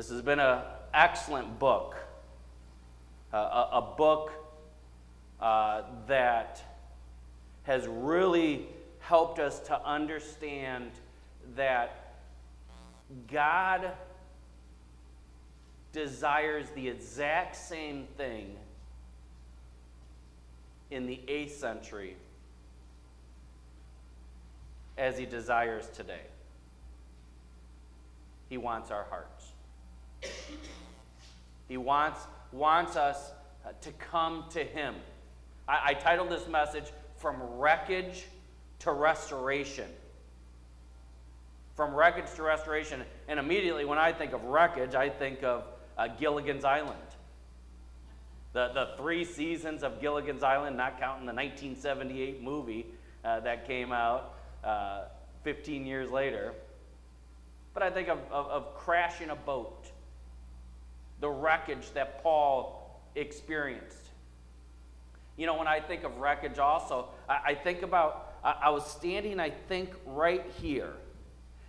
This has been an excellent book, uh, a, a, book uh, that has really helped us to understand that God desires the exact same thing in the 8th century as he desires today. He wants our hearts. He wants, wants us uh, to come to him. I, I titled this message, From Wreckage to Restoration. From wreckage to restoration. And immediately when I think of wreckage, I think of uh, Gilligan's Island. The, the three seasons of Gilligan's Island, not counting the 1978 movie uh, that came out uh, 15 years later. But I think of, of, of crashing a boat, the wreckage that Paul experienced. You know, when I think of wreckage, also, I, I think about, I, I, was standing, I think, right here.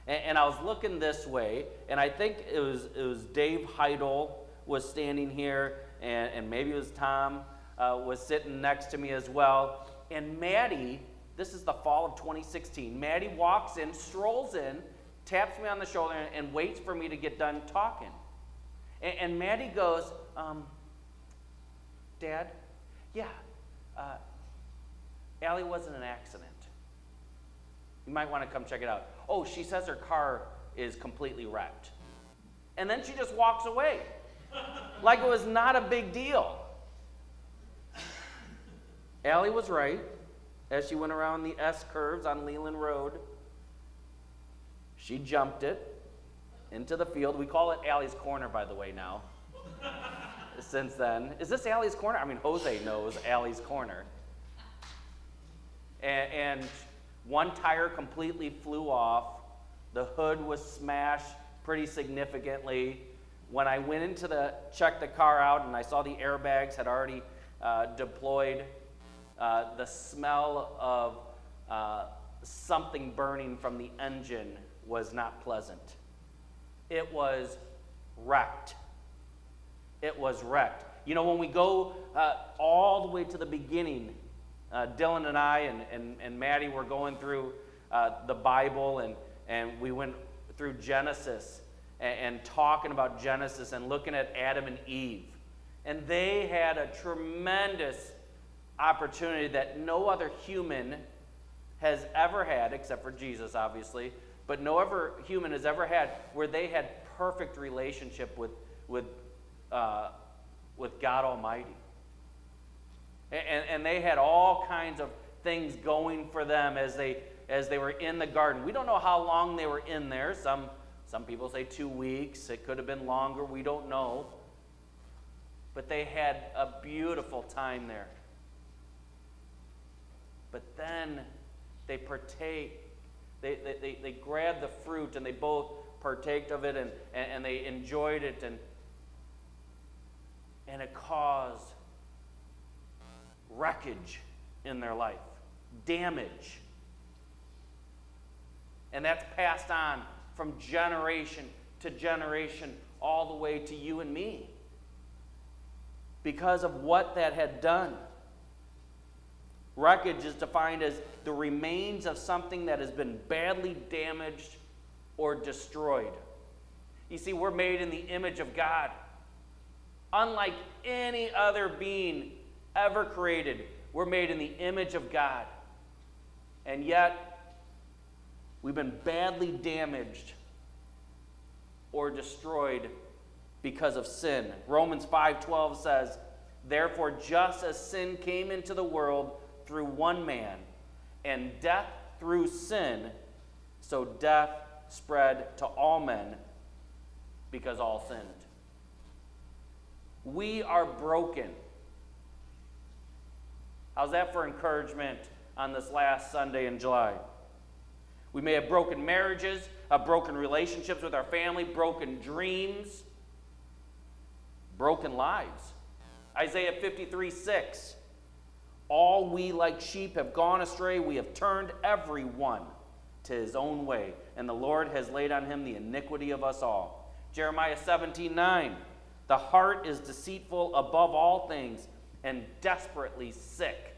And, and, I was looking this way, and I think it was, it was Dave Heidel was standing here, and, and maybe it was Tom uh, was sitting next to me as well. And Maddie this is the fall of 2016. Maddie walks in, strolls in, taps me on the shoulder, and, and waits for me to get done talking. And, and Maddie goes, um, Dad, yeah, uh, Allie was in an accident. You might want to come check it out. Oh, she says her car is completely wrecked. And then she just walks away like it was not a big deal. Allie was right as she went around the S curves on Leland Road. She jumped it into the field. We call it Allie's Corner, by the way, now. Since then. Is this Allie's Corner? I mean, Jose knows Allie's Corner. And, and one tire completely flew off. The hood was smashed pretty significantly. When I went into the check the car out and I saw the airbags had already uh, deployed, uh, the smell of uh, something burning from the engine was not pleasant. It was wrecked. It was wrecked. You know, when we go uh, all the way to the beginning, uh, Dylan and I and, and, and Maddie were going through uh, the Bible and, and we went through Genesis and, and talking about Genesis and looking at Adam and Eve. And they had a tremendous opportunity that no other human has ever had, except for Jesus, obviously, but no other human has ever had where they had perfect relationship with, with, uh, with God Almighty. And, and they had all kinds of things going for them as they, as they were in the garden. We don't know how long they were in there. Some, some people say two weeks. It could have been longer. We don't know. But they had a beautiful time there. But then they partake, they, they, they, they grab the fruit and they both partaked of it and, and, and they enjoyed it and, and it caused wreckage in their life, damage. And that's passed on from generation to generation all the way to you and me because of what that had done. Wreckage is defined as the remains of something that has been badly damaged or destroyed. You see, we're made in the image of God. Unlike any other being ever created, we're made in the image of God. And yet, we've been badly damaged or destroyed because of sin. Romans 5:12 says, "Therefore just as sin came into the world through one man, and death through sin, so death spread to all men because all sinned. We are broken. How's that for encouragement on this last Sunday in July? We may have broken marriages, have broken relationships with our family, broken dreams, broken lives. Isaiah 53 6. All we like sheep have gone astray. We have turned every one to his own way, and the Lord has laid on him the iniquity of us all. Jeremiah 17 9. The heart is deceitful above all things and desperately sick.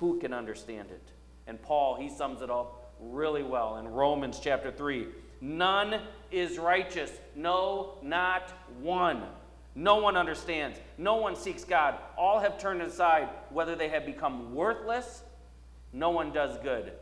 Who can understand it? And Paul, he sums it up really well in Romans chapter 3. None is righteous, no, not one. No one understands. No one seeks God. All have turned aside, whether they have become worthless. No one does good.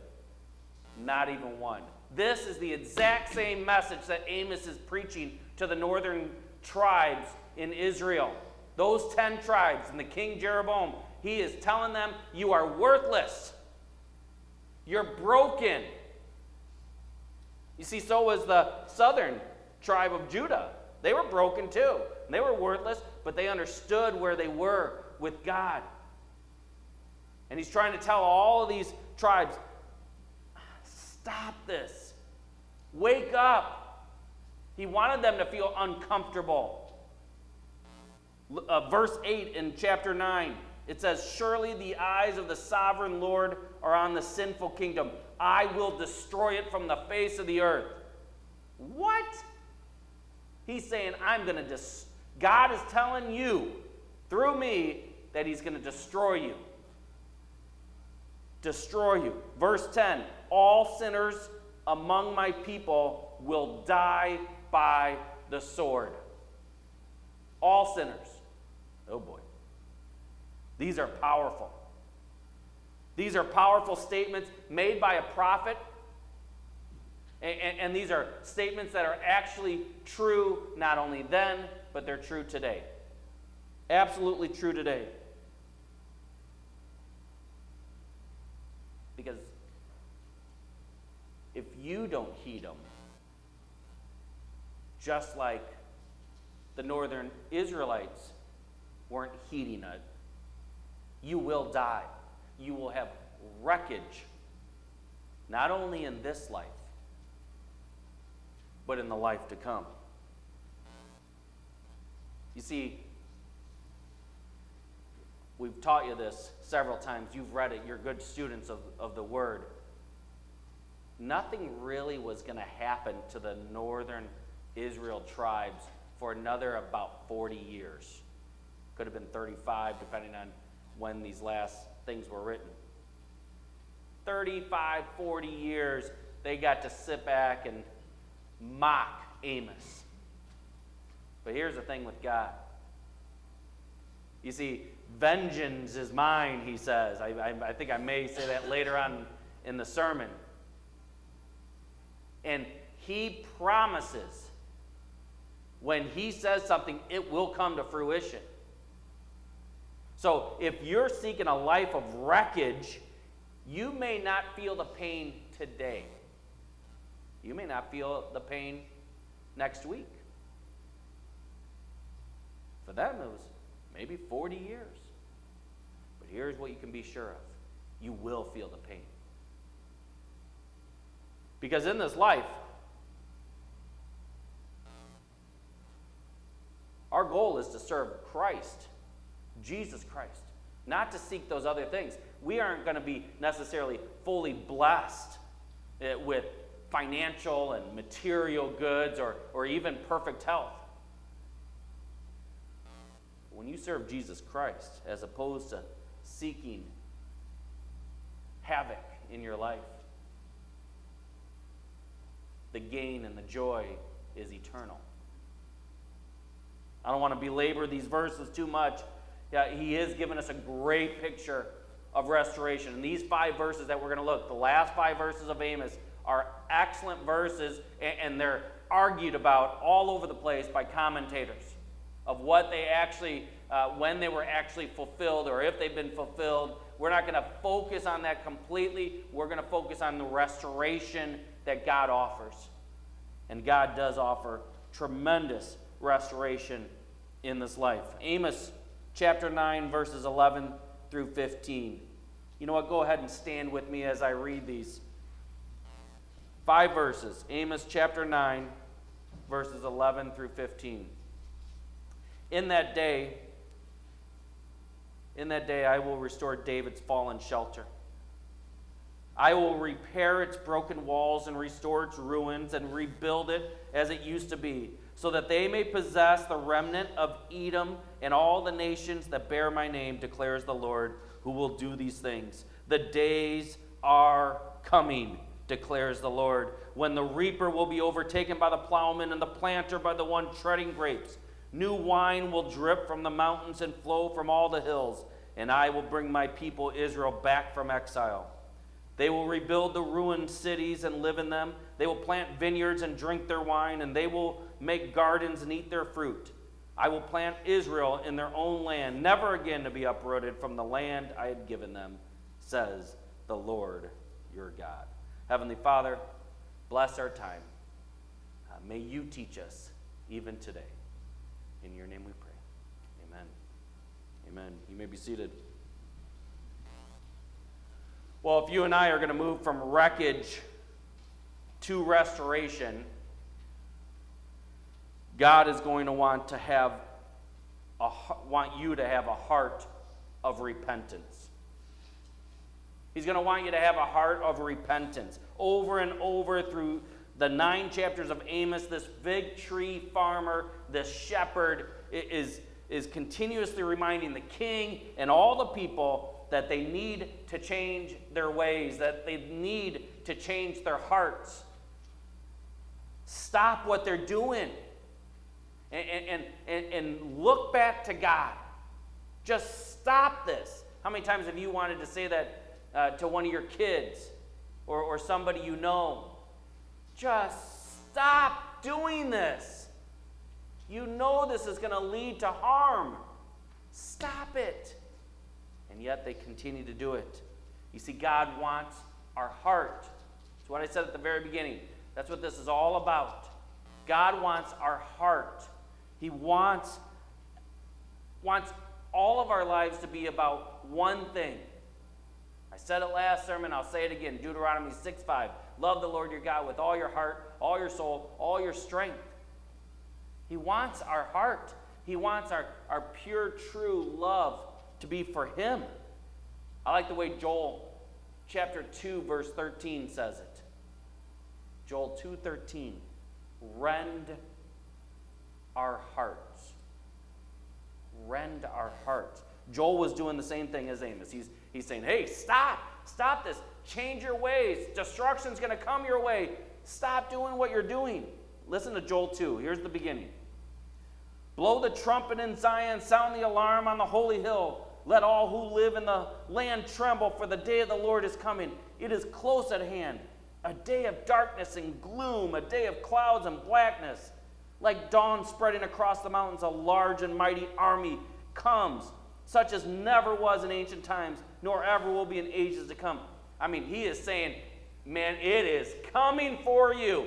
Not even one. This is the exact same message that Amos is preaching to the northern tribes in Israel. Those 10 tribes and the king Jeroboam, he is telling them, You are worthless. You're broken. You see, so was the southern tribe of Judah. They were broken too. They were worthless, but they understood where they were with God. And he's trying to tell all of these tribes stop this. Wake up. He wanted them to feel uncomfortable. Uh, verse 8 in chapter 9, it says, Surely the eyes of the sovereign Lord are on the sinful kingdom. I will destroy it from the face of the earth. What? He's saying, I'm going to dis- God is telling you through me that He's going to destroy you. Destroy you. Verse 10 All sinners among my people will die by the sword. All sinners. Oh boy. These are powerful. These are powerful statements made by a prophet. And, and, and, these are statements that are actually true not only then, but they're true today. Absolutely true today. Because if you don't heed them, just like the northern Israelites weren't heeding it, you will die. You will have wreckage, not only in this life, but in the life to come. You see, we've taught you this several times. You've read it. You're good students of, of the Word. Nothing really was going to happen to the northern Israel tribes for another about 40 years. Could have been 35, depending on when these last things were written. 35, 40 years, they got to sit back and mock Amos. But here's the thing with God. You see, vengeance is mine, he says. I, I, I think I may say that later on in the sermon. And he promises when he says something, it will come to fruition. So if you're seeking a life of wreckage, you may not feel the pain today. You may not feel the pain next week. For them, it was maybe 40 years. But here's what you can be sure of you will feel the pain. Because in this life, our goal is to serve Christ Jesus Christ, not to seek those other things. We aren't going to be necessarily fully blessed eh, with financial and material goods or, or even perfect health. When you serve Jesus Christ, as opposed to seeking havoc in your life, the gain and the joy is eternal. I don't want to belabor these verses too much, yeah, he has given us a great picture of restoration. And these five verses that we're going to look, the last five verses of Amos, are excellent verses, and they're argued about all over the place by commentators of what they actually, uh, when they were actually fulfilled, or if they've been fulfilled. We're not going to focus on that completely. We're going to focus on the restoration that God offers. And God does offer tremendous restoration in this life. Amos chapter 9, verses 11 through 15. You know what? Go ahead and stand with me as I read these. Five verses Amos chapter 9, verses 11 through 15. In that day, in that day I will restore David's fallen shelter. I will repair its broken walls and restore its ruins and rebuild it as it used to be, so that they may possess the remnant of Edom and all the nations that bear my name, declares the Lord, who will do these things. The days are coming, declares the Lord, when the reaper will be overtaken by the plowman and the planter by the one treading grapes. New wine will drip from the mountains and flow from all the hills, and I will bring my people Israel back from exile. They will rebuild the ruined cities and live in them. They will plant vineyards and drink their wine, and they will make gardens and eat their fruit. I will plant Israel in their own land, never again to be uprooted from the land I had given them, says the Lord your God. Heavenly Father, bless our time. Uh, may you teach us even today. In your name we pray. Amen. Amen. You may be seated. Well, if you and I are going to move from wreckage to restoration, God is going to want to have a, want you to have a heart of repentance. He's going to want you to have a heart of repentance. Over and over through the nine chapters of Amos, this fig tree farmer, this shepherd, is, is continuously reminding the king and all the people that they need to change their ways, that they need to change their hearts. Stop what they're doing and, and, and, look back to God. Just stop this. How many times have you wanted to say that uh, to one of your kids or, or somebody you know? Just stop doing this. You know this is going to lead to harm. Stop it and yet they continue to do it. You see, God wants our heart. That's what I said at the very beginning. That's what this is all about. God wants our heart. He wants, wants all of our lives to be about one thing. I said it last sermon, I'll say it again. Deuteronomy 6 5. Love the Lord your God with all your heart, all your soul, all your strength. He wants our heart. He wants our, our pure, true love to be for him. I like the way Joel chapter 2 verse 13 says it. Joel 2:13 rend our hearts. Rend our hearts. Joel was doing the same thing as Amos. He's, he's saying, hey, stop, stop this. Change your ways. Destruction's going to come your way. Stop doing what you're doing. Listen to Joel 2. Here's the beginning. Blow the trumpet in Zion, sound the alarm on the holy hill. Let all who live in the land tremble, for the day of the Lord is coming. It is close at hand. A day of darkness and gloom, a day of clouds and blackness. Like dawn spreading across the mountains, a large and mighty army comes, such as never was in ancient times, nor ever will be in ages to come. I mean, he is saying, man, it is coming for you.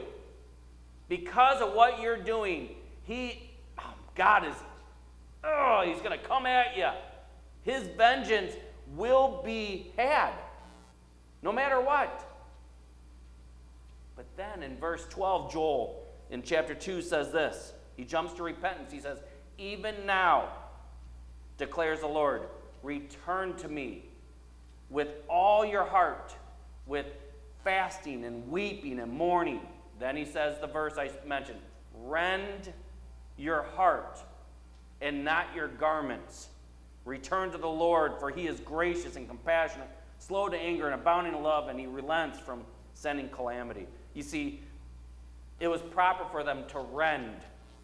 Because of what you're doing, he, oh, God is, oh, he's going to come at you. His vengeance will be had, no matter what. But then in verse 12, Joel in chapter 2 says this. He jumps to repentance. He says, Even now, declares the Lord, return to me with all your heart, with fasting and weeping and mourning. Then he says the verse I mentioned rend your heart and not your garments. Return to the Lord, for he is gracious and compassionate, slow to anger and abounding in love, and he relents from sending calamity. You see, it was proper for them to rend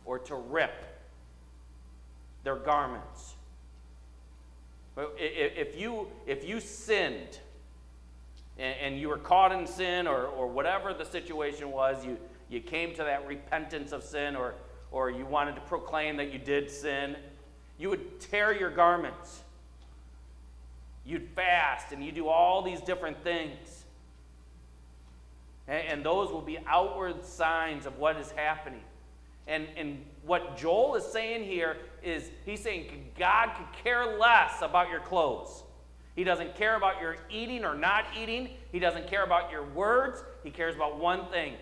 or to rip their garments. If you, if you sinned and, you were caught in sin or, or whatever the situation was, you, you came to that repentance of sin or, or you wanted to proclaim that you did sin, you would tear your garments. You'd fast and you do all these different things. And, and those will be outward signs of what is happening. And, and what Joel is saying here is he's saying God could care less about your clothes. He doesn't care about your eating or not eating. He doesn't care about your words. He cares about one thing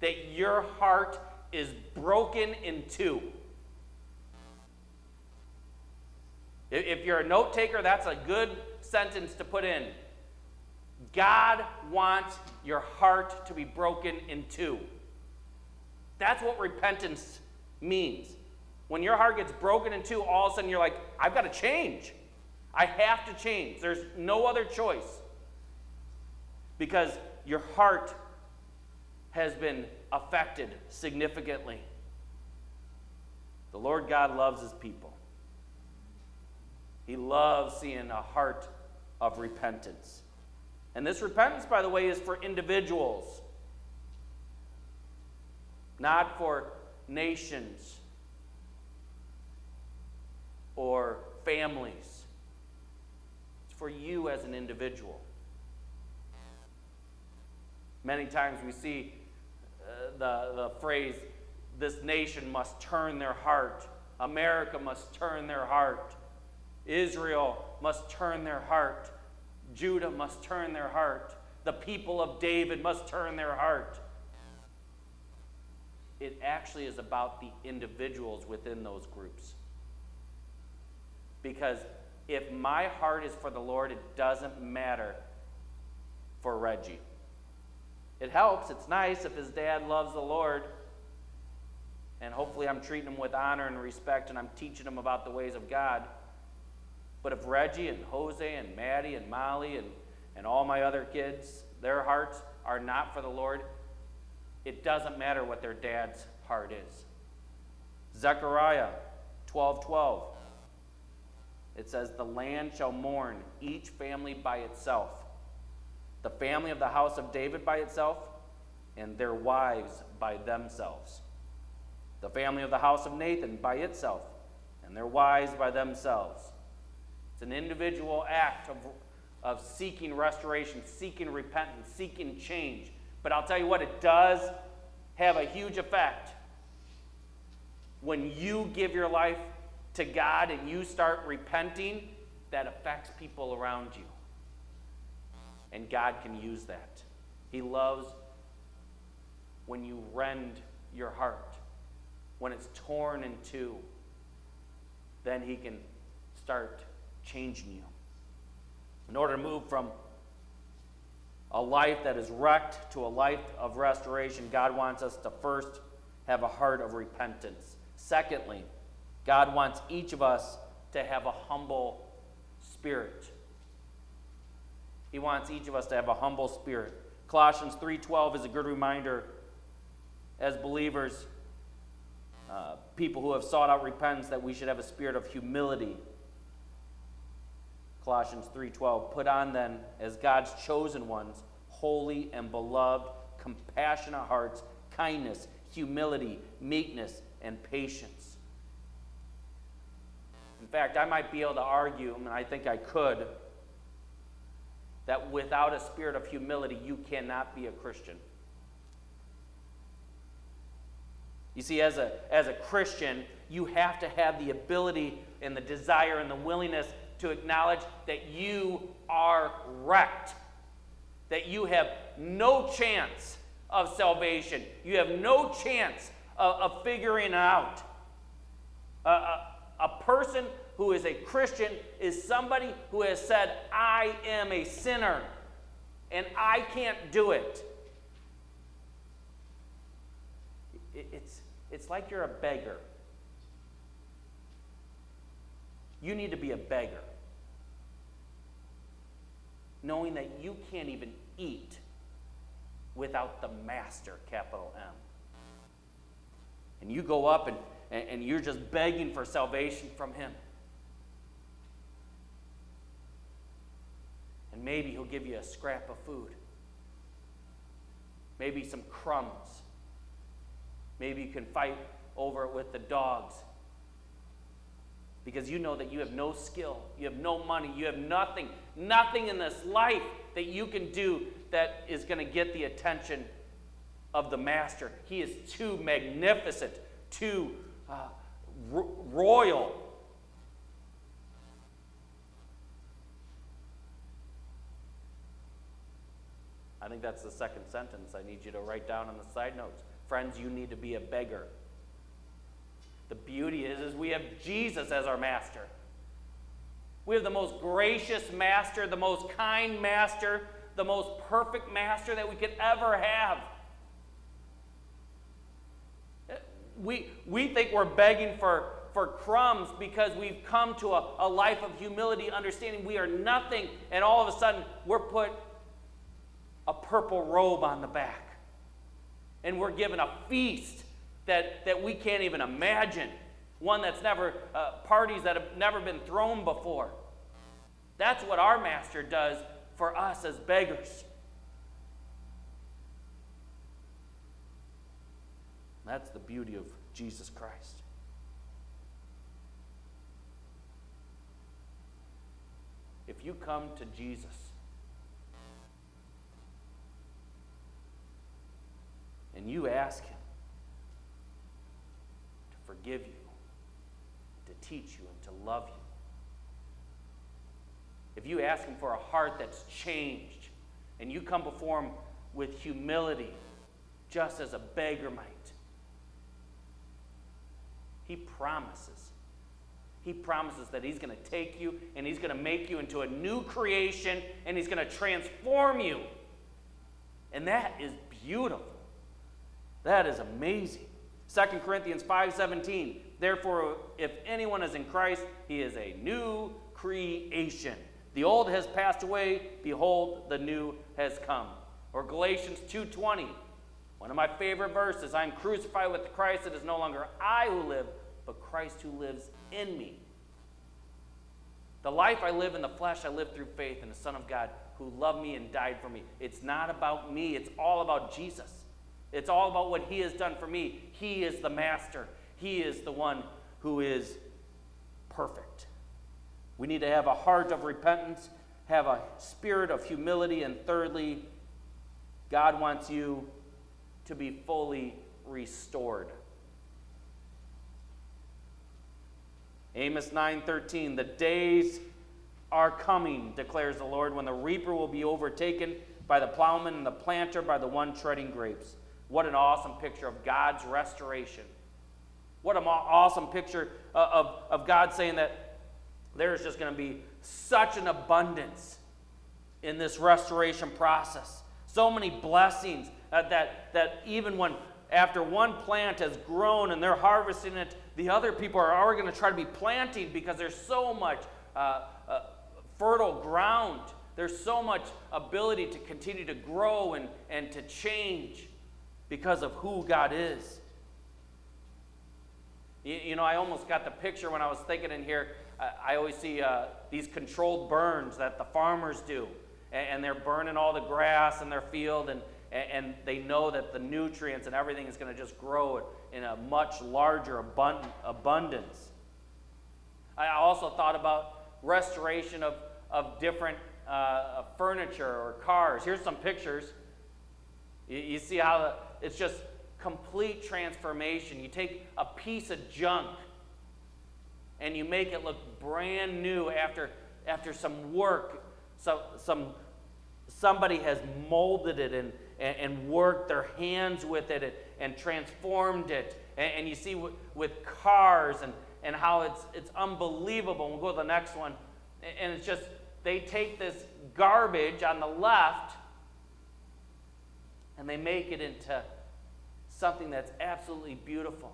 that your heart is broken in two. If you're a note taker, that's a good sentence to put in. God wants your heart to be broken in two. That's what repentance means. When your heart gets broken in two, all of a sudden you're like, I've got to change. I have to change. There's no other choice. Because your heart has been affected significantly. The Lord God loves his people. He loves seeing a heart of repentance. And this repentance, by the way, is for individuals, not for nations or families. It's for you as an individual. Many times we see uh, the, the phrase, this nation must turn their heart. America must turn their heart. Israel must turn their heart. Judah must turn their heart. The people of David must turn their heart. It actually is about the individuals within those groups. Because if my heart is for the Lord, it doesn't matter for Reggie. It helps, it's nice if his dad loves the Lord. And hopefully, I'm treating him with honor and respect and I'm teaching him about the ways of God. But if Reggie and Jose and Maddie and Molly and, and all my other kids, their hearts are not for the Lord, it doesn't matter what their dad's heart is. Zechariah 12 12. It says, The land shall mourn, each family by itself. The family of the house of David by itself, and their wives by themselves. The family of the house of Nathan by itself, and their wives by themselves. It's an individual act of, of seeking restoration, seeking repentance, seeking change. But I'll tell you what, it does have a huge effect when you give your life to God and you start repenting, that affects people around you. And God can use that. He loves when you rend your heart, when it's torn in two. Then He can start changing you. In order to move from a life that is wrecked to a life of restoration, God wants us to first have a heart of repentance. Secondly, God wants each of us to have a humble spirit. He wants each of us to have a humble spirit. Colossians 3:12 is a good reminder as believers, uh, people who have sought out repentance, that we should have a spirit of humility Colossians 3:12 Put on then as God's chosen ones, holy and beloved, compassionate hearts, kindness, humility, meekness, and patience. Fact, I might be able to argue, and I think I could, that without a spirit of humility, you cannot be a Christian. You see, as a, as a Christian, you have to have the ability and the desire and the willingness to acknowledge that you are wrecked, that you have no chance of salvation, you have no chance of, of figuring out. a, a person who is a Christian is somebody who has said, I am a sinner and I can't do it. It's, it's like you're a beggar. You need to be a beggar knowing that you can't even eat without the master, capital M. And you go up and, and you're just begging for salvation from him. And maybe he'll give you a scrap of food, maybe some crumbs. Maybe you can fight over it with the dogs because you know that you have no skill, you have no money, you have nothing, nothing in this life that you can do that is going to get the attention of the master. He is too magnificent, too uh, ro- royal. I think that's the second sentence I need you to write down on the side notes. Friends, you need to be a beggar. The beauty is, is we have Jesus as our master. We have the most gracious master, the most kind master, the most perfect master that we could ever have. We, we think we're begging for, for crumbs because we've come to a, a life of humility, understanding we are nothing, and all of a sudden we're put a purple robe on the back. And we're given a feast that, that we can't even imagine. One that's never, uh, parties that have never been thrown before. That's what our master does for us as beggars. That's the beauty of Jesus Christ. If you come to Jesus, and you ask Him to forgive you, to teach you, and to love you, if you ask Him for a heart that's changed, and you come before Him with humility, just as a beggar might, He promises. He promises that He's going to take you and He's going to make you into a new creation and He's going to transform you. And that is beautiful. That is amazing. 2 Corinthians 5:17. Therefore, if anyone is in Christ, he is a new creation. The old has passed away, behold, the new has come. Or Galatians 2:20. One of my favorite verses. I am crucified with Christ. It is no longer I who live, but Christ who lives in me. The life I live in the flesh, I live through faith in the Son of God who loved me and died for me. It's not about me, it's all about Jesus. It's all about what He has done for me. He is the master, He is the one who is perfect. We need to have a heart of repentance, have a spirit of humility, and thirdly, God wants you to be fully restored. Amos 9:13 The days are coming declares the Lord when the reaper will be overtaken by the plowman and the planter by the one treading grapes what an awesome picture of God's restoration. What an awesome picture of, of God saying that there's just going to be such an abundance in this restoration process. So many blessings that, that, that even when after one plant has grown and they're harvesting it, the other people are already going to try to be planting because there's so much uh, uh, fertile ground. There's so much ability to continue to grow and, and to change because of who God is. You, you know, I almost got the picture when I was thinking in here. I, I always see uh, these controlled burns that the farmers do, and, and they're burning all the grass in their field, and, and they know that the nutrients and everything is going to just grow in a much larger abundance. I also thought about restoration of, of different uh, furniture or cars. Here's some pictures. You, you see how it's just complete transformation. You take a piece of junk and you make it look brand new after, after some work. So, some, somebody has molded it and, and, and worked their hands with it and, and transformed it. And, and you see w- with cars and, and how it's, it's unbelievable. We'll go to the next one. And it's just, they take this garbage on the left and they make it into something that's absolutely beautiful.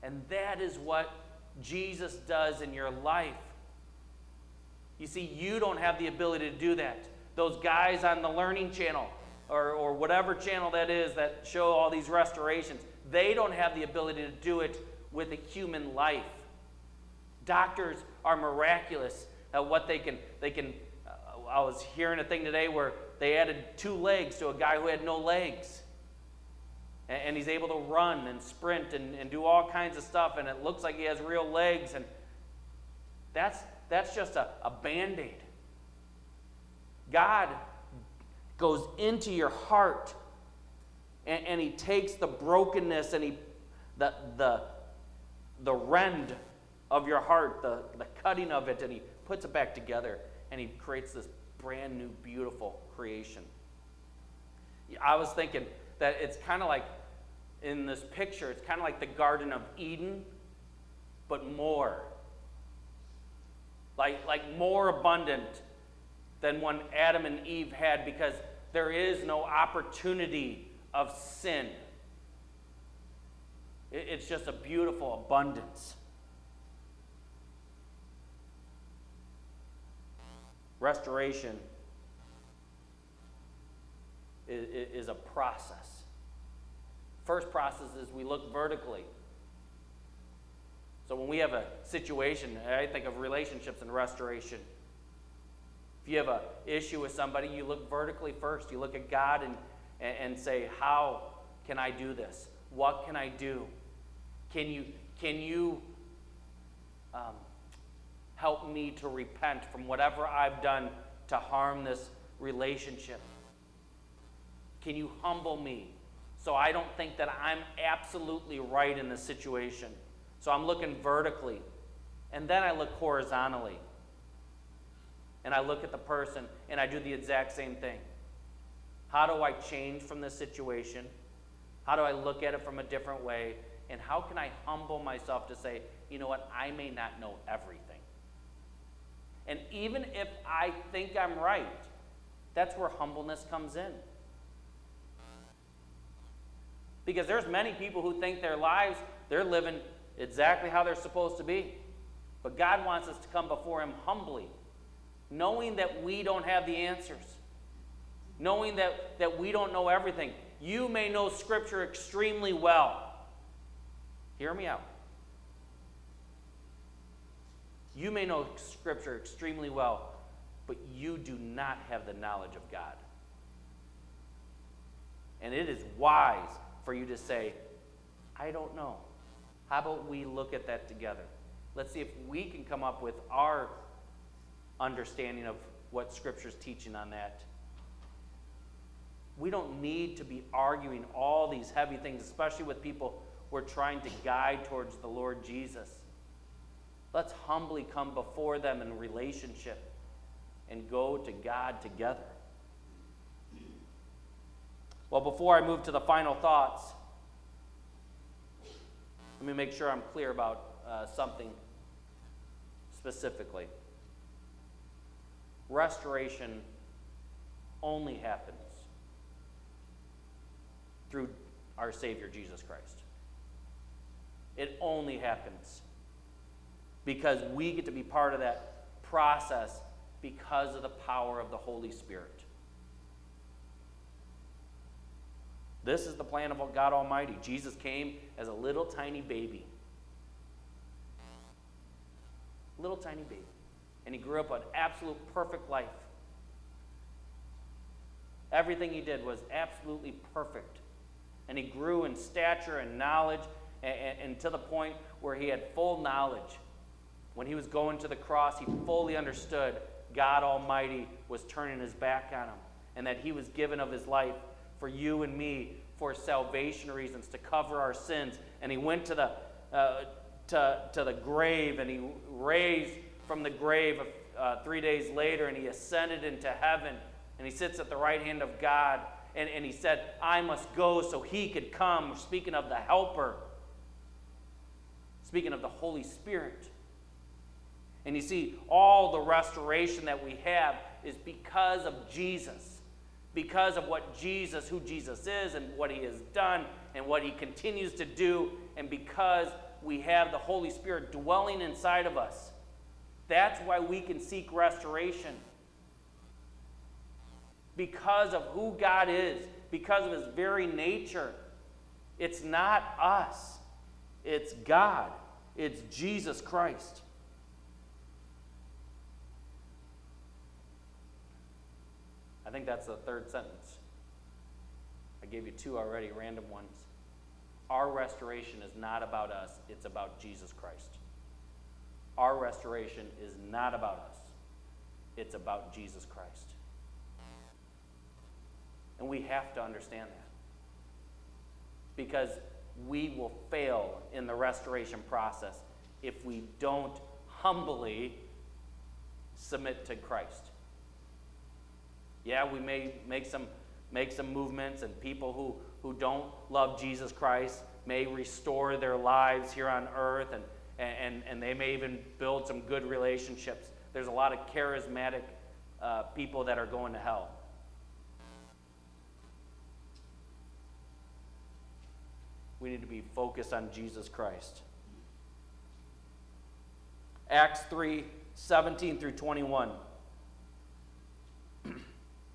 And that is what Jesus does in your life. You see, you don't have the ability to do that. Those guys on the Learning Channel or, or whatever channel that is that show all these restorations, they don't have the ability to do it with a human life. Doctors are miraculous at what they can. They can. Uh, I was hearing a thing today where they added two legs to a guy who had no legs. And, and he's able to run and sprint and, and do all kinds of stuff, and it looks like he has real legs. And that's, that's just a, a band aid. God goes into your heart and, and he takes the brokenness and he the the the rend of your heart, the, the cutting of it, and he puts it back together and he creates this brand new, beautiful creation. I was thinking that it's kind of like in this picture, it's kind of like the Garden of Eden, but more. Like, like more abundant. than one Adam and Eve had because there is no opportunity of sin. It's just a beautiful abundance. Restoration is, a process. First process is we look vertically. So when we have a situation, I think of relationships and restoration. If you have an issue with somebody, you look vertically first. You look at God and, and say, How can I do this? What can I do? Can you, can you um, help me to repent from whatever I've done to harm this relationship? Can you humble me so I don't think that I'm absolutely right in the situation? So I'm looking vertically. And then I look horizontally. And I look at the person and I do the exact same thing. How do I change from this situation? How do I look at it from a different way? And how can I humble myself to say, you know what, I may not know everything. And even if I think I'm right, that's where humbleness comes in. Because there's many people who think their lives, they're living exactly how they're supposed to be. But God wants us to come before Him humbly, knowing that we don't have the answers, knowing that, that we don't know everything. You may know Scripture extremely well. Hear me out. You may know Scripture extremely well, but you do not have the knowledge of God. And it is wise for you to say, I don't know. How about we look at that together? Let's see if we can come up with our understanding of what Scripture's teaching on that. We don't need to be arguing all these heavy things, especially with people we're trying to guide towards the Lord Jesus. Let's humbly come before them in relationship and go to God together. Well, before I move to the final thoughts, let me make sure I'm clear about uh, something specifically. Restoration only happens through our Savior Jesus Christ. It only happens because we get to be part of that process because of the power of the Holy Spirit. This is the plan of God Almighty. Jesus came as a little tiny baby. Little tiny baby. And he grew up an absolute perfect life. Everything he did was absolutely perfect. And he grew in stature and knowledge and, and, and, to the point where he had full knowledge. When he was going to the cross, he fully understood God Almighty was turning his back on him and that he was given of his life for you and me for salvation reasons, to cover our sins. And he went to the, uh, to, to the grave and he raised from the grave uh, three days later and he ascended into heaven and he sits at the right hand of God. And, and he said, I must go so he could come. Speaking of the helper, speaking of the Holy Spirit. And you see, all the restoration that we have is because of Jesus because of what Jesus, who Jesus is, and what he has done, and what he continues to do, and because we have the Holy Spirit dwelling inside of us. That's why we can seek restoration. Because of who God is, because of his very nature. It's not us, it's God, it's Jesus Christ. I think that's the third sentence. I gave you two already, random ones. Our restoration is not about us, it's about Jesus Christ. Our restoration is not about us, it's about Jesus Christ. And we have to understand that. Because we will fail in the restoration process if we don't humbly submit to Christ. Yeah, we may make some, make some movements, and people who, who don't love Jesus Christ may restore their lives here on earth, and, and, and they may even build some good relationships. There's a lot of charismatic uh, people that are going to hell. We need to be focused on Jesus Christ. Acts 3 17 through 21.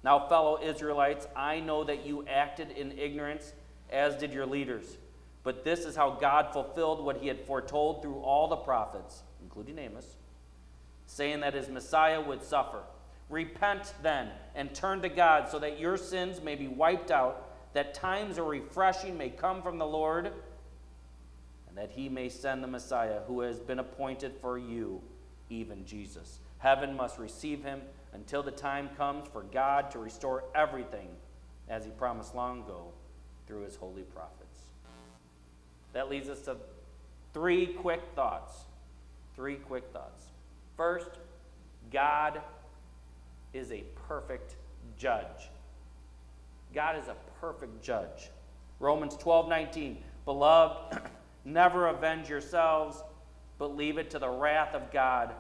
Now, fellow Israelites, I know that you acted in ignorance, as did your leaders. But this is how God fulfilled what he had foretold through all the prophets, including Amos, saying that his Messiah would suffer. Repent then and turn to God so that your sins may be wiped out, that times of refreshing may come from the Lord, and that he may send the Messiah who has been appointed for you, even Jesus. Heaven must receive him until the time comes for God to restore everything as he promised long ago through his holy prophets. That leads us to three quick thoughts. Three quick thoughts. First, God is a perfect judge. God is a perfect judge. Romans 12 19. Beloved, never avenge yourselves, but leave it to the wrath of God.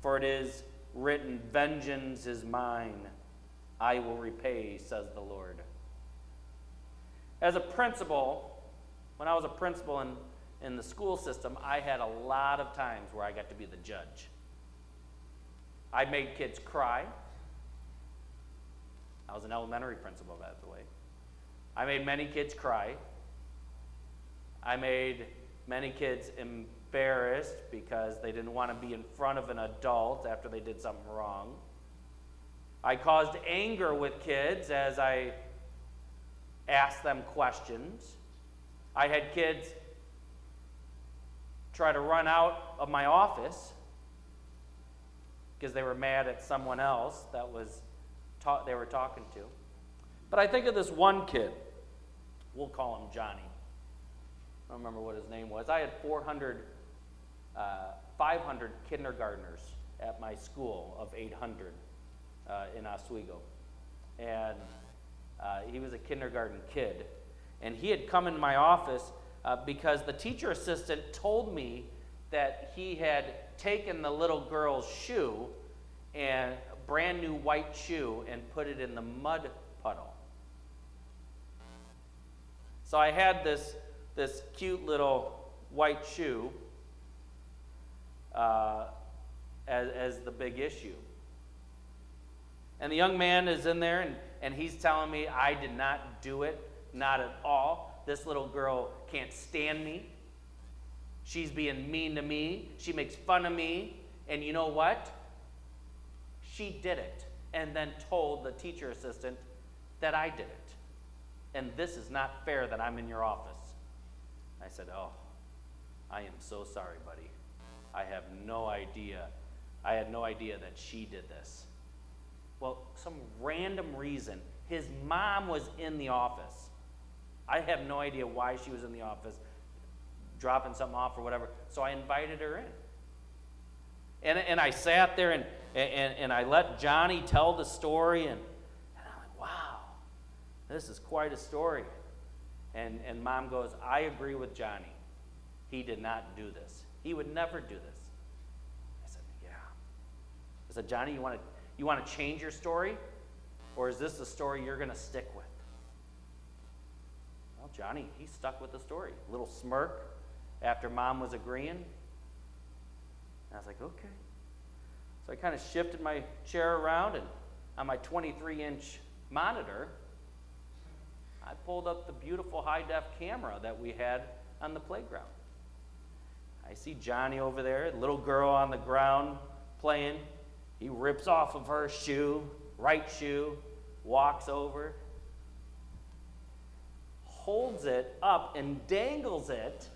For it is written, Vengeance is mine, I will repay, says the Lord. As a principal, when I was a principal in, in the school system, I had a lot of times where I got to be the judge. I made kids cry. I was an elementary principal, by the way. I made many kids cry. I made many kids embarrassed because they didn't want to be in front of an adult after they did something wrong. I caused anger with kids as I asked them questions. I had kids try to run out of my office because they were mad at someone else that was ta- they were talking to. But I think of this one kid. We'll call him Johnny. I don't remember what his name was. I had 400, uh, 500 kindergartners at my school of 800 uh, in Oswego. And uh, he was a kindergarten kid. And he had come in my office uh, because the teacher assistant told me that he had taken the little girl's shoe and brand new white shoe and put it in the mud puddle. So I had this, this cute little white shoe uh, as, as the big issue. And the young man is in there and, and he's telling me I did not do it. Not at all. This little girl can't stand me. She's being mean to me. She makes fun of me. And you know what? She did it and then told the teacher assistant that I did it. And this is not fair that I'm in your office. I said, Oh, I am so sorry, buddy. I have no idea. I had no idea that she did this. Well, some random reason, his mom was in the office. I have no idea why she was in the office, dropping something off or whatever. So I invited her in. And, and I sat there and, and, and I let Johnny tell the story, and, and I'm like, wow, this is quite a story. And, and mom goes, I agree with Johnny. He did not do this. He would never do this. I said, yeah. I said, Johnny, you want to you want to change your story? Or is this the story you're going to stick with? Well, Johnny, he stuck with the story. Little smirk after mom was agreeing. I was like, okay. So I kind of shifted my chair around, and on my 23 inch monitor, I pulled up the beautiful high def camera that we had on the playground. I see Johnny over there, little girl on the ground playing. He rips off of her shoe, right shoe, walks over, holds it up and dangles it,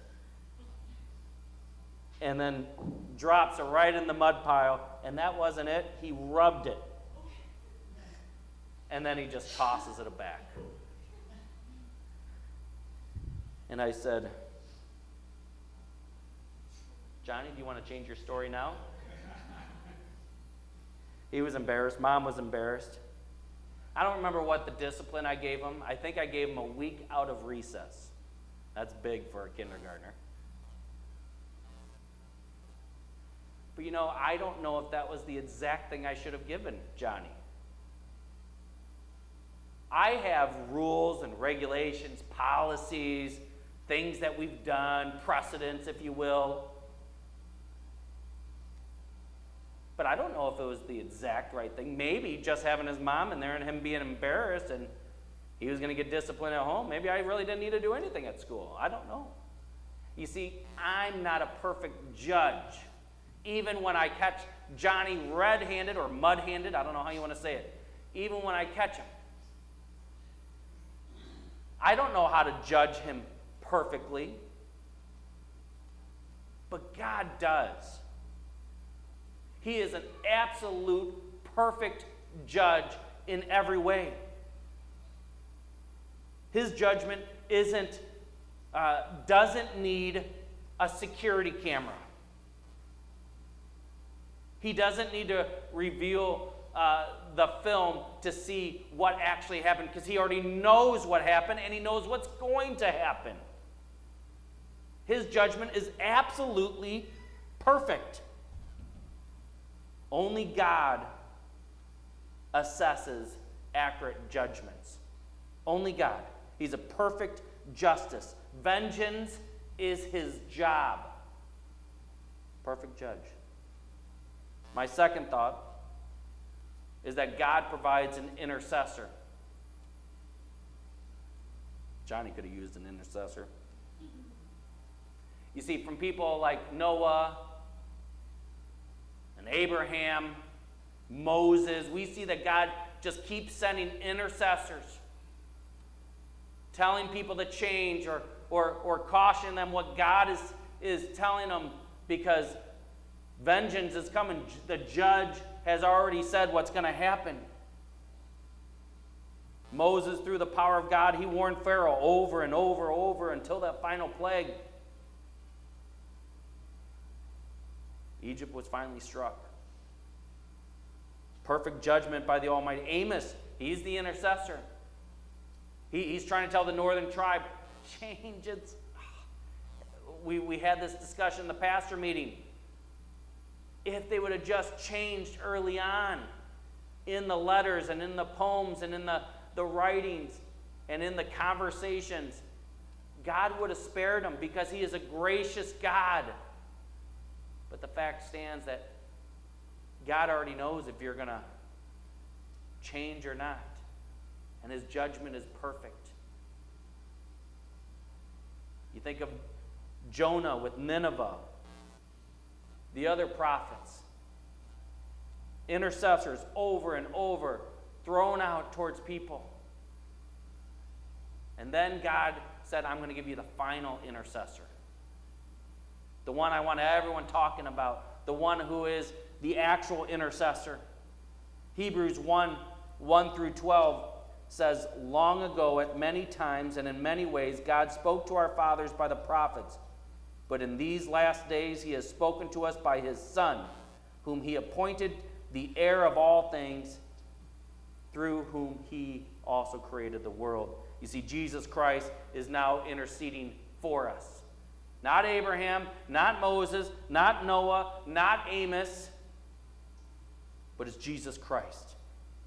and then drops it right in the mud pile. And that wasn't it, he rubbed it. And then he just tosses it back. And I said, Johnny, do you want to change your story now? He was embarrassed. Mom was embarrassed. I don't remember what the discipline I gave him. I think I gave him a week out of recess. That's big for a kindergartner. But you know, I don't know if that was the exact thing I should have given Johnny. I have rules and regulations, policies, things that we've done, precedents, if you will. But I don't know if it was the exact right thing. Maybe just having his mom in there and him being embarrassed and he was going to get disciplined at home. Maybe I really didn't need to do anything at school. I don't know. You see, I'm not a perfect judge. Even when I catch Johnny red handed or mud handed, I don't know how you want to say it, even when I catch him, I don't know how to judge him perfectly, but God does. He is an absolute perfect judge in every way. His judgment isn't, uh, doesn't need a security camera. He doesn't need to reveal uh, the film to see what actually happened because he already knows what happened and he knows what's going to happen. His judgment is absolutely perfect. Only God assesses accurate judgments. Only God. He's a perfect justice. Vengeance is his job. Perfect judge. My second thought is that God provides an intercessor. Johnny could have used an intercessor. You see, from people like Noah and Abraham, Moses, we see that God just keeps sending intercessors, telling people to change or, or, or caution them what God is, is telling them because vengeance is coming. The judge has already said what's going to happen. Moses, through the power of God, he warned Pharaoh over and over and over until that final plague. Egypt was finally struck. Perfect judgment by the Almighty. Amos, he's the intercessor. He, he's trying to tell the northern tribe, change it. We, we had this discussion in the pastor meeting if they would have just changed early on in the letters and in the poems and in the, the writings and in the conversations, God would have spared them because He is a gracious God. But the fact stands that God already knows if you're going to change or not, and His judgment is perfect. You think of Jonah with Nineveh the other prophets, intercessors over and over, thrown out towards people. And then God said, I'm going to give you the final intercessor. The one I want everyone talking about, the one who is the actual intercessor. Hebrews 1 1 through 12 says, Long ago, at many times and in many ways, God spoke to our fathers by the prophets. But in these last days, he has spoken to us by his Son, whom he appointed the heir of all things, through whom he also created the world. You see, Jesus Christ is now interceding for us. Not Abraham, not Moses, not Noah, not Amos, but it's Jesus Christ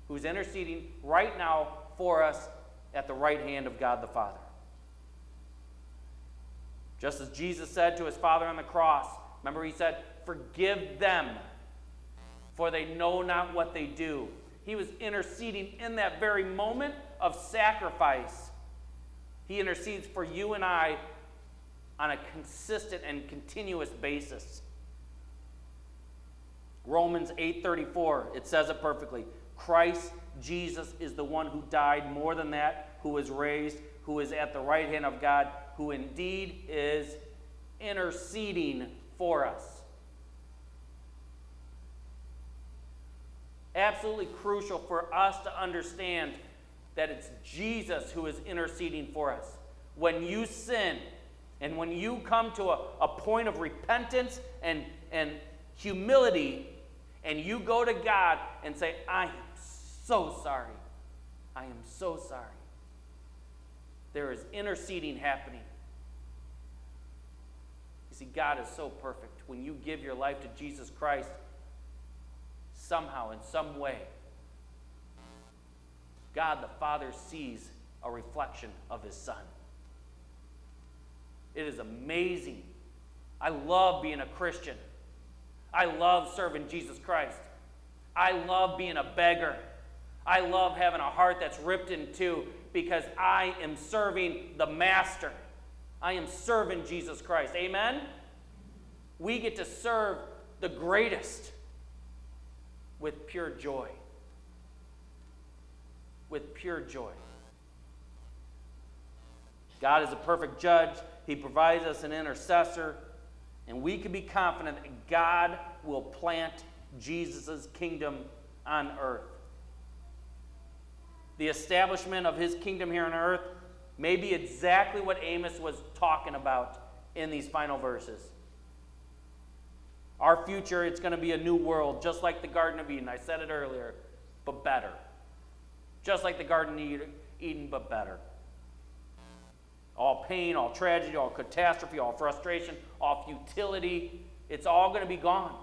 who's interceding right now for us at the right hand of God the Father. Just as Jesus said to his Father on the cross, remember he said, Forgive them, for they know not what they do. He was interceding in that very moment of sacrifice. He intercedes for you and I on a consistent and continuous basis. Romans 8:34 it says it perfectly. Christ Jesus is the one who died more than that, who was raised, who is at the right hand of God, who indeed is interceding for us. Absolutely crucial for us to understand that it's Jesus who is interceding for us. When you sin and when you come to a, a point of repentance and, and humility, and you go to God and say, I am so sorry. I am so sorry there is interceding happening. You see, God is so perfect. When you give your life to Jesus Christ, somehow, in some way, God the Father sees a reflection of His Son. It is amazing. I love being a Christian. I love serving Jesus Christ. I love being a beggar. I love having a heart that's ripped in two because I am serving the Master. I am serving Jesus Christ. Amen? We get to serve the greatest with pure joy. With pure joy. God is a perfect judge. He provides us an intercessor. And we can be confident that God will plant Jesus' kingdom on earth. The establishment of his kingdom here on earth may be exactly what Amos was talking about in these final verses. Our future, it's going to be a new world, just like the Garden of Eden. I said it earlier, but better. Just like the Garden of Eden, but better. All pain, all tragedy, all catastrophe, all frustration, all futility, it's all going to be gone.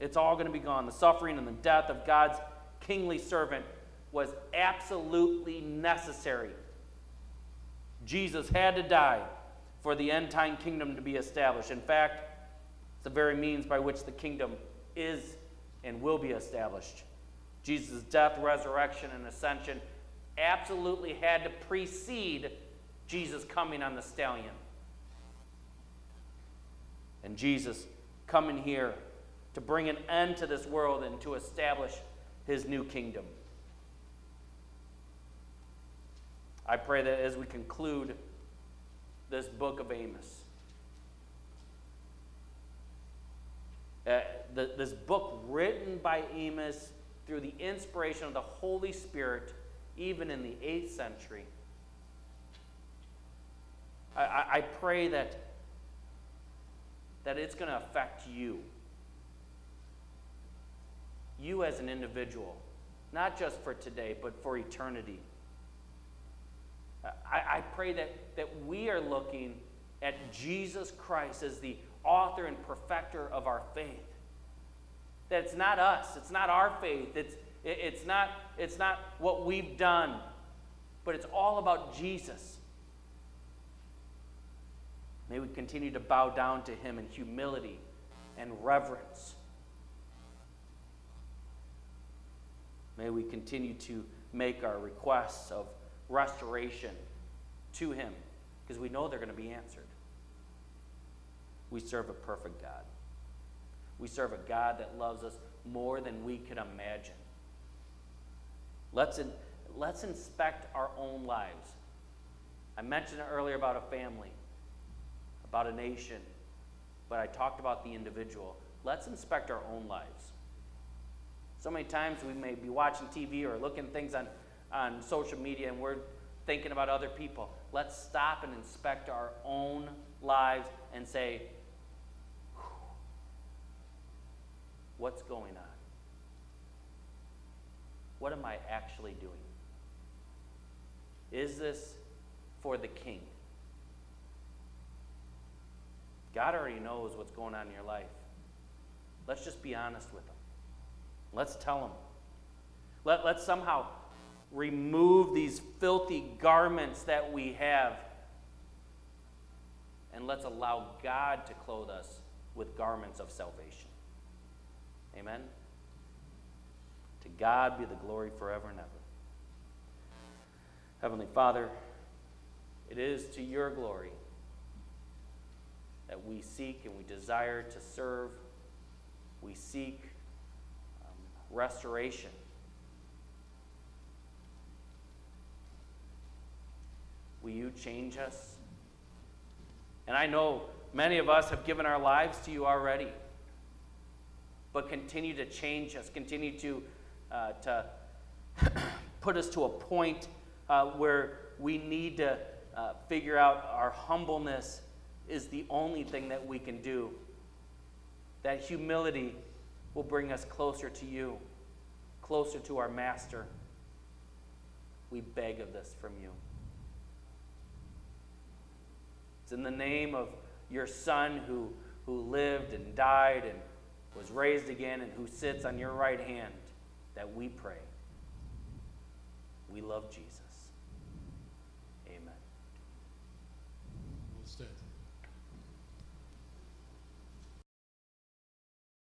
It's all going to be gone. The suffering and the death of God's kingly servant was absolutely necessary. Jesus had to die for the end time kingdom to be established. In fact, it's the very means by which the kingdom is and will be established. Jesus' death, resurrection, and ascension absolutely had to precede Jesus coming on the stallion. And Jesus coming here to bring an end to this world and to establish his new kingdom. I pray that as we conclude this book of Amos, uh, the, this book written by Amos through the inspiration of the Holy Spirit, even in the 8th century, I, I, pray that, that it's going to affect you you as an individual, not just for today, but for eternity. I, I pray that, that we are looking at Jesus Christ as the author and perfecter of our faith. That it's not us, it's not our faith, it's, it, it's, not, it's not what we've done, but it's all about Jesus. May we continue to bow down to him in humility and reverence. May we continue to make our requests of restoration to Him because we know they're going to be answered. We serve a perfect God. We serve a God that loves us more than we can imagine. Let's, in, let's inspect our own lives. I mentioned earlier about a family, about a nation, but I talked about the individual. Let's inspect our own lives. So many times we may be watching TV or looking things on, on social media and we're thinking about other people. Let's stop and inspect our own lives and say, what's going on? What am I actually doing? Is this for the king? God already knows what's going on in your life. Let's just be honest with him. Let's tell him. Let, let's somehow remove these filthy garments that we have and let's allow God to clothe us with garments of salvation. Amen? To God be the glory forever and ever. Heavenly Father, it is to your glory that we seek and we desire to serve. We seek um, restoration. Will you change us? And I know many of us have given our lives to you already, but continue to change us, continue to, uh, to put us to a point uh, where we need to uh, figure out our humbleness is the only thing that we can do. That humility will bring us closer to you, closer to our Master. We beg of this from you. It's in the name of your Son who, who lived and died and was raised again and who sits on your right hand that we pray. We love Jesus.